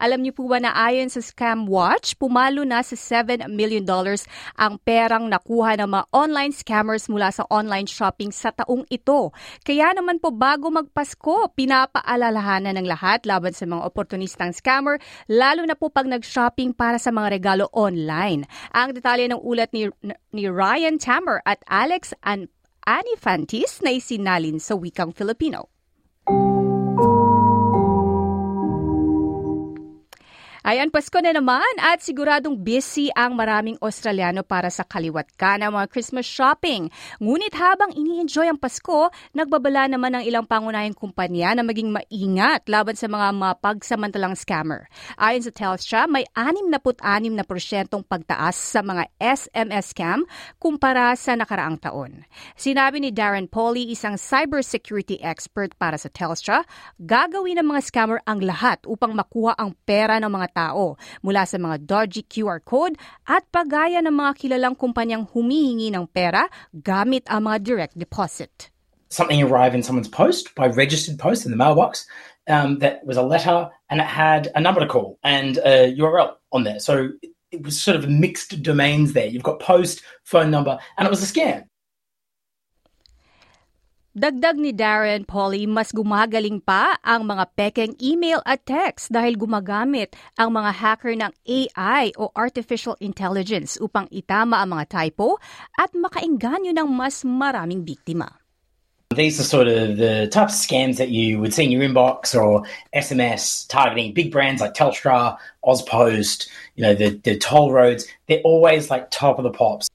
Alam niyo po ba na ayon sa Scam Watch, pumalo na sa $7 million dollars ang perang nakuha ng mga online scammers mula sa online shopping sa taong ito. Kaya naman po bago magpasko, pinapaalalahanan ng lahat laban sa mga oportunistang scammer, lalo na po pag nag-shopping para sa mga regalo online. Ang detalye ng ulat ni, ni Ryan Tamer at Alex An Anifantis na isinalin sa wikang Filipino. Ayan, Pasko na naman at siguradong busy ang maraming Australiano para sa kaliwat ka ng mga Christmas shopping. Ngunit habang ini-enjoy ang Pasko, nagbabala naman ang ilang pangunahing kumpanya na maging maingat laban sa mga mapagsamantalang scammer. Ayon sa Telstra, may 66% na porsyentong pagtaas sa mga SMS scam kumpara sa nakaraang taon. Sinabi ni Darren Polly, isang cybersecurity expert para sa Telstra, gagawin ng mga scammer ang lahat upang makuha ang pera ng mga tao mula sa mga dodgy QR code at pagaya ng mga kilalang kumpanyang humihingi ng pera gamit ang mga direct deposit. Something arrived in someone's post by registered post in the mailbox um, that was a letter and it had a number to call and a URL on there. So it was sort of mixed domains there. You've got post, phone number, and it was a scam. Dagdag ni Darren Polly, mas gumagaling pa ang mga pekeng email at text dahil gumagamit ang mga hacker ng AI o Artificial Intelligence upang itama ang mga typo at makainganyo ng mas maraming biktima. These are sort of the types of scams that you would see in your inbox or SMS targeting big brands like Telstra, Ozpost, you know, the, the toll roads. They're always like top of the pops.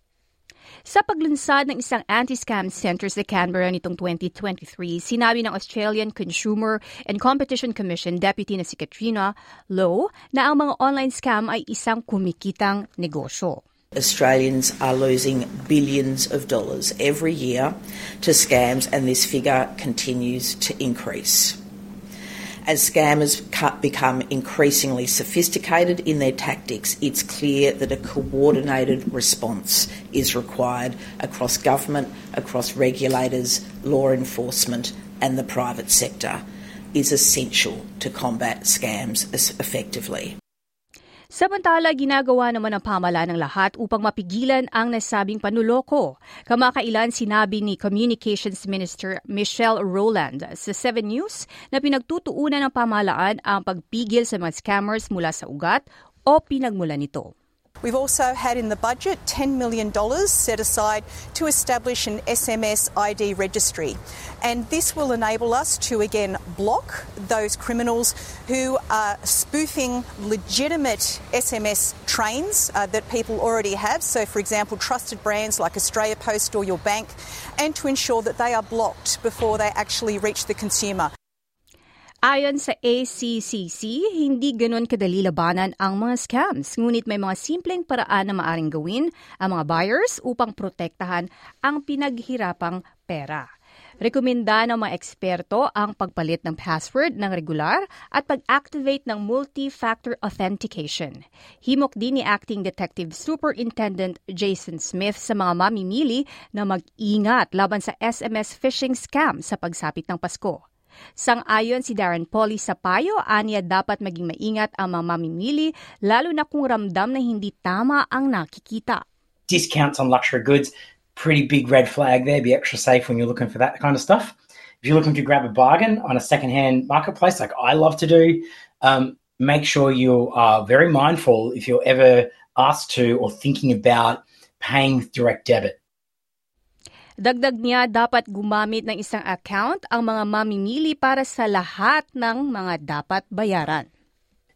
Sa paglunsad ng isang anti-scam center sa Canberra nitong 2023, sinabi ng Australian Consumer and Competition Commission Deputy na si Katrina Lowe na ang mga online scam ay isang kumikitang negosyo. Australians are losing billions of dollars every year to scams, and this figure continues to increase. As scammers become increasingly sophisticated in their tactics, it's clear that a coordinated response is required across government, across regulators, law enforcement, and the private sector is essential to combat scams effectively. Samantala, ginagawa naman ng pamalaan ng lahat upang mapigilan ang nasabing panuloko. Kamakailan sinabi ni Communications Minister Michelle Rowland sa 7 News na pinagtutuunan ng pamalaan ang pagpigil sa mga scammers mula sa ugat o pinagmulan nito. We've also had in the budget $10 million set aside to establish an SMS ID registry. And this will enable us to again block those criminals who are spoofing legitimate SMS trains uh, that people already have. So, for example, trusted brands like Australia Post or your bank, and to ensure that they are blocked before they actually reach the consumer. Ayon sa ACCC, hindi ganon kadali labanan ang mga scams, ngunit may mga simpleng paraan na maaring gawin ang mga buyers upang protektahan ang pinaghirapang pera. Rekomenda ng mga eksperto ang pagpalit ng password ng regular at pag-activate ng multi-factor authentication. Himok din ni Acting Detective Superintendent Jason Smith sa mga mamimili na mag-ingat laban sa SMS phishing scam sa pagsapit ng Pasko. Sang-ayon si Darren Polly sa payo, aniya dapat maging maingat ang mga mamimili lalo na kung ramdam na hindi tama ang nakikita. Discounts on luxury goods, pretty big red flag there. Be extra safe when you're looking for that kind of stuff. If you're looking to grab a bargain on a secondhand marketplace like I love to do, um, make sure you are very mindful if you're ever asked to or thinking about paying with direct debit. Dagdag niya, dapat gumamit ng isang account ang mga mamimili para sa lahat ng mga dapat bayaran.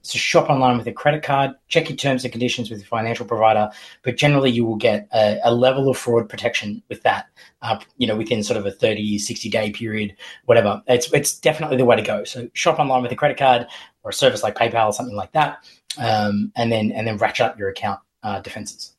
So shop online with a credit card, check your terms and conditions with your financial provider, but generally you will get a, a level of fraud protection with that, uh, you know, within sort of a 30, 60 day period, whatever. It's, it's definitely the way to go. So shop online with a credit card or a service like PayPal or something like that, um, and then, and then ratchet up your account uh, defenses.